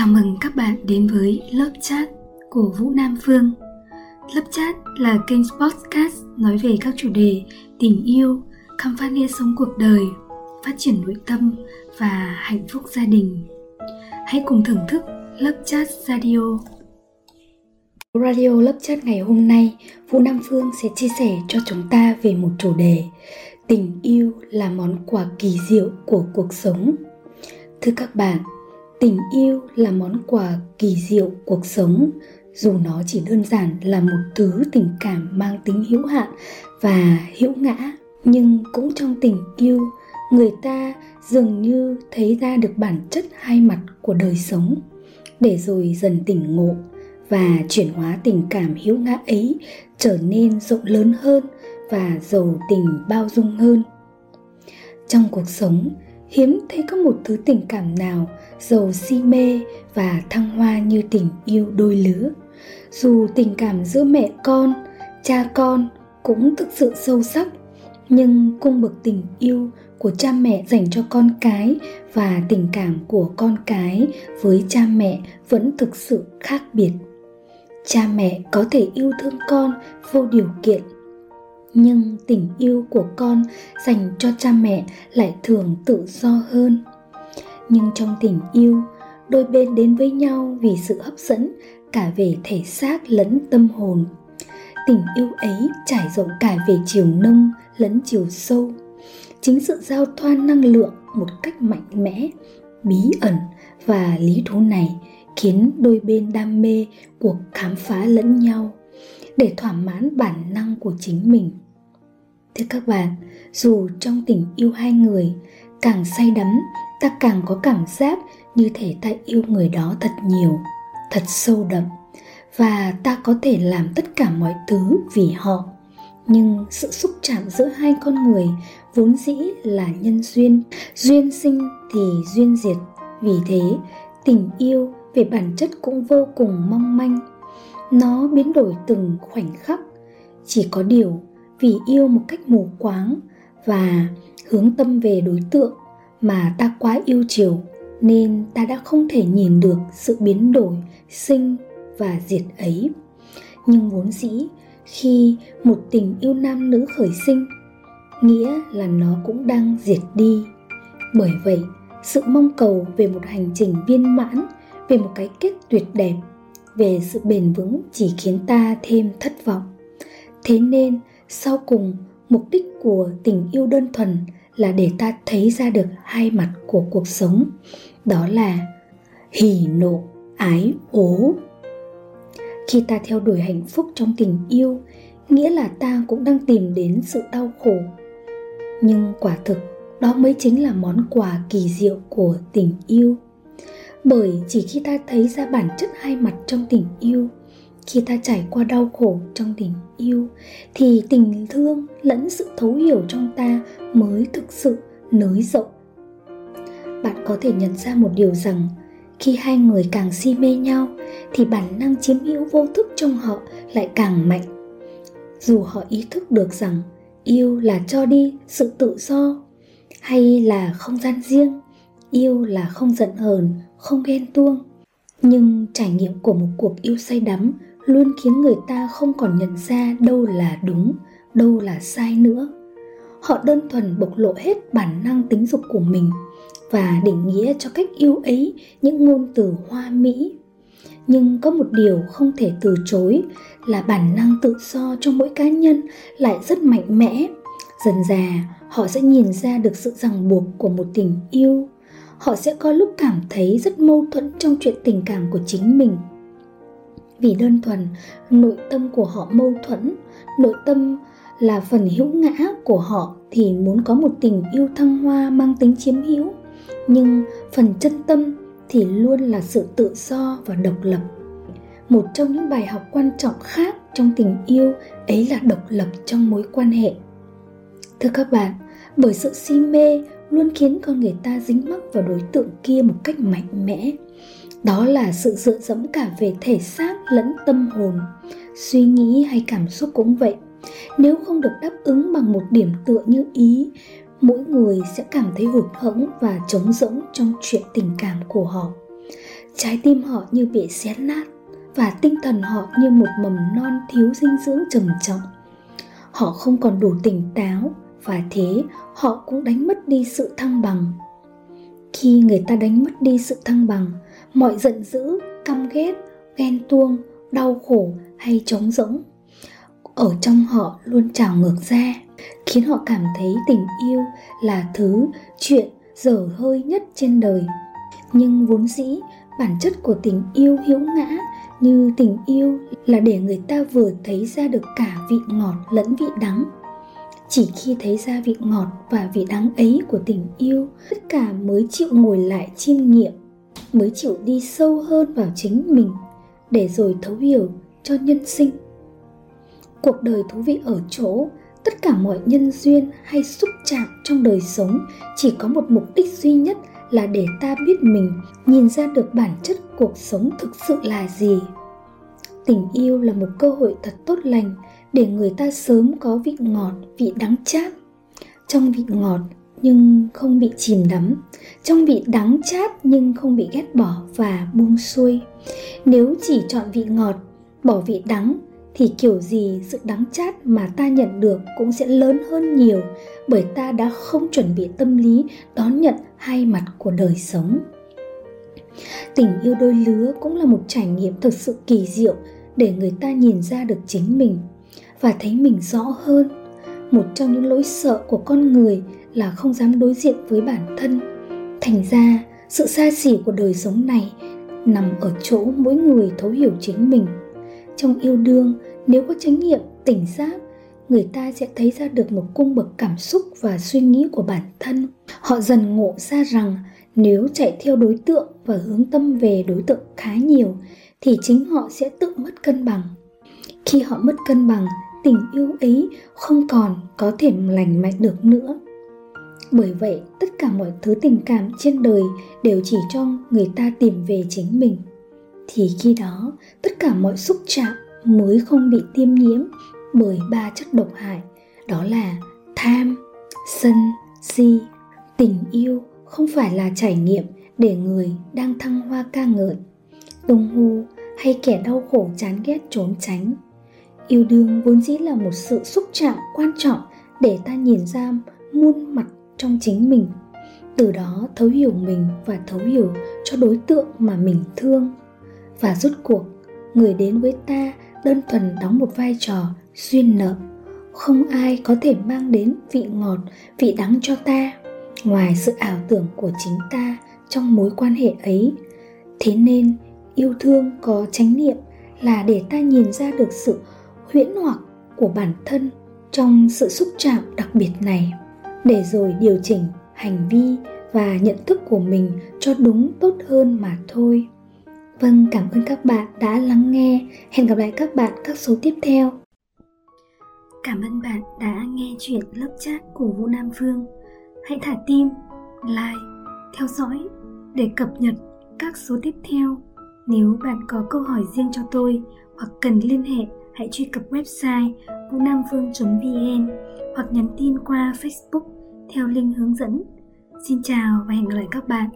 Chào mừng các bạn đến với lớp chat của Vũ Nam Phương. Lớp chat là kênh podcast nói về các chủ đề tình yêu, khám phá nghĩa sống cuộc đời, phát triển nội tâm và hạnh phúc gia đình. Hãy cùng thưởng thức lớp chat radio. Radio lớp chat ngày hôm nay, Vũ Nam Phương sẽ chia sẻ cho chúng ta về một chủ đề Tình yêu là món quà kỳ diệu của cuộc sống. Thưa các bạn, tình yêu là món quà kỳ diệu cuộc sống, dù nó chỉ đơn giản là một thứ tình cảm mang tính hữu hạn và hữu ngã, nhưng cũng trong tình yêu, người ta dường như thấy ra được bản chất hai mặt của đời sống. Để rồi dần tỉnh ngộ và chuyển hóa tình cảm hữu ngã ấy trở nên rộng lớn hơn và giàu tình bao dung hơn. Trong cuộc sống hiếm thấy có một thứ tình cảm nào giàu si mê và thăng hoa như tình yêu đôi lứa. Dù tình cảm giữa mẹ con, cha con cũng thực sự sâu sắc, nhưng cung bậc tình yêu của cha mẹ dành cho con cái và tình cảm của con cái với cha mẹ vẫn thực sự khác biệt. Cha mẹ có thể yêu thương con vô điều kiện nhưng tình yêu của con dành cho cha mẹ lại thường tự do hơn. Nhưng trong tình yêu, đôi bên đến với nhau vì sự hấp dẫn, cả về thể xác lẫn tâm hồn. Tình yêu ấy trải rộng cả về chiều nông lẫn chiều sâu. Chính sự giao thoa năng lượng một cách mạnh mẽ, bí ẩn và lý thú này khiến đôi bên đam mê cuộc khám phá lẫn nhau để thỏa mãn bản năng của chính mình. Thưa các bạn, dù trong tình yêu hai người, càng say đắm, ta càng có cảm giác như thể ta yêu người đó thật nhiều, thật sâu đậm, và ta có thể làm tất cả mọi thứ vì họ. Nhưng sự xúc chạm giữa hai con người vốn dĩ là nhân duyên duyên sinh thì duyên diệt. Vì thế, tình yêu về bản chất cũng vô cùng mong manh nó biến đổi từng khoảnh khắc. Chỉ có điều vì yêu một cách mù quáng và hướng tâm về đối tượng mà ta quá yêu chiều, nên ta đã không thể nhìn được sự biến đổi sinh và diệt ấy. Nhưng vốn dĩ, khi một tình yêu nam nữ khởi sinh, nghĩa là nó cũng đang diệt đi. Bởi vậy, sự mong cầu về một hành trình viên mãn, về một cái kết tuyệt đẹp về sự bền vững chỉ khiến ta thêm thất vọng. Thế nên, sau cùng, mục đích của tình yêu đơn thuần là để ta thấy ra được hai mặt của cuộc sống, đó là hỉ nộ, ái ố. Khi ta theo đuổi hạnh phúc trong tình yêu, nghĩa là ta cũng đang tìm đến sự đau khổ. Nhưng quả thực, đó mới chính là món quà kỳ diệu của tình yêu bởi chỉ khi ta thấy ra bản chất hai mặt trong tình yêu, khi ta trải qua đau khổ trong tình yêu, thì tình thương lẫn sự thấu hiểu trong ta mới thực sự nới rộng. Bạn có thể nhận ra một điều rằng, khi hai người càng si mê nhau, thì bản năng chiếm hữu vô thức trong họ lại càng mạnh. Dù họ ý thức được rằng yêu là cho đi sự tự do hay là không gian riêng yêu là không giận hờn, không ghen tuông. Nhưng trải nghiệm của một cuộc yêu say đắm luôn khiến người ta không còn nhận ra đâu là đúng, đâu là sai nữa. Họ đơn thuần bộc lộ hết bản năng tính dục của mình và định nghĩa cho cách yêu ấy những ngôn từ hoa mỹ. Nhưng có một điều không thể từ chối là bản năng tự do trong mỗi cá nhân lại rất mạnh mẽ. Dần dà, họ sẽ nhìn ra được sự ràng buộc của một tình yêu họ sẽ có lúc cảm thấy rất mâu thuẫn trong chuyện tình cảm của chính mình. Vì đơn thuần, nội tâm của họ mâu thuẫn, nội tâm là phần hữu ngã của họ thì muốn có một tình yêu thăng hoa mang tính chiếm hữu, nhưng phần chân tâm thì luôn là sự tự do và độc lập. Một trong những bài học quan trọng khác trong tình yêu ấy là độc lập trong mối quan hệ. Thưa các bạn, bởi sự si mê luôn khiến con người ta dính mắc vào đối tượng kia một cách mạnh mẽ. Đó là sự dựa dẫm cả về thể xác lẫn tâm hồn. Suy nghĩ hay cảm xúc cũng vậy. Nếu không được đáp ứng bằng một điểm tựa như ý, mỗi người sẽ cảm thấy hụt hẫng và trống rỗng trong chuyện tình cảm của họ. Trái tim họ như bị xé nát và tinh thần họ như một mầm non thiếu dinh dưỡng trầm trọng. Họ không còn đủ tỉnh táo và thế, họ cũng đánh mất đi sự thăng bằng. Khi người ta đánh mất đi sự thăng bằng, mọi giận dữ, căm ghét, ghen tuông, đau khổ hay trống rỗng, ở trong họ luôn trào ngược ra, khiến họ cảm thấy tình yêu là thứ chuyện dở hơi nhất trên đời. Nhưng vốn dĩ, bản chất của tình yêu hiếu ngã như tình yêu là để người ta vừa thấy ra được cả vị ngọt lẫn vị đắng chỉ khi thấy ra vị ngọt và vị đắng ấy của tình yêu, tất cả mới chịu ngồi lại chiêm nghiệm, mới chịu đi sâu hơn vào chính mình để rồi thấu hiểu cho nhân sinh. Cuộc đời thú vị ở chỗ, tất cả mọi nhân duyên hay xúc chạm trong đời sống chỉ có một mục đích duy nhất là để ta biết mình, nhìn ra được bản chất cuộc sống thực sự là gì. Tình yêu là một cơ hội thật tốt lành để người ta sớm có vị ngọt, vị đắng chát. Trong vị ngọt nhưng không bị chìm đắm, trong vị đắng chát nhưng không bị ghét bỏ và buông xuôi. Nếu chỉ chọn vị ngọt, bỏ vị đắng thì kiểu gì sự đắng chát mà ta nhận được cũng sẽ lớn hơn nhiều bởi ta đã không chuẩn bị tâm lý đón nhận hai mặt của đời sống. Tình yêu đôi lứa cũng là một trải nghiệm thực sự kỳ diệu để người ta nhìn ra được chính mình và thấy mình rõ hơn. Một trong những lỗi sợ của con người là không dám đối diện với bản thân. Thành ra, sự xa xỉ của đời sống này nằm ở chỗ mỗi người thấu hiểu chính mình. Trong yêu đương, nếu có chánh niệm, tỉnh giác, người ta sẽ thấy ra được một cung bậc cảm xúc và suy nghĩ của bản thân. Họ dần ngộ ra rằng nếu chạy theo đối tượng và hướng tâm về đối tượng khá nhiều, thì chính họ sẽ tự mất cân bằng. Khi họ mất cân bằng tình yêu ấy không còn có thể lành mạnh được nữa. Bởi vậy, tất cả mọi thứ tình cảm trên đời đều chỉ cho người ta tìm về chính mình. Thì khi đó, tất cả mọi xúc chạm mới không bị tiêm nhiễm bởi ba chất độc hại, đó là tham, sân, si. Tình yêu không phải là trải nghiệm để người đang thăng hoa ca ngợi, tung hô hay kẻ đau khổ chán ghét trốn tránh yêu đương vốn dĩ là một sự xúc chạm quan trọng để ta nhìn ra muôn mặt trong chính mình. Từ đó thấu hiểu mình và thấu hiểu cho đối tượng mà mình thương. Và rốt cuộc, người đến với ta đơn thuần đóng một vai trò duyên nợ. Không ai có thể mang đến vị ngọt, vị đắng cho ta. Ngoài sự ảo tưởng của chính ta trong mối quan hệ ấy, thế nên yêu thương có chánh niệm là để ta nhìn ra được sự huyễn hoặc của bản thân trong sự xúc chạm đặc biệt này. Để rồi điều chỉnh hành vi và nhận thức của mình cho đúng tốt hơn mà thôi. Vâng cảm ơn các bạn đã lắng nghe. Hẹn gặp lại các bạn các số tiếp theo. Cảm ơn bạn đã nghe chuyện lớp chat của vũ nam phương. Hãy thả tim, like, theo dõi để cập nhật các số tiếp theo. Nếu bạn có câu hỏi riêng cho tôi hoặc cần liên hệ hãy truy cập website vũ nam phương vn hoặc nhắn tin qua facebook theo link hướng dẫn. Xin chào và hẹn gặp lại các bạn.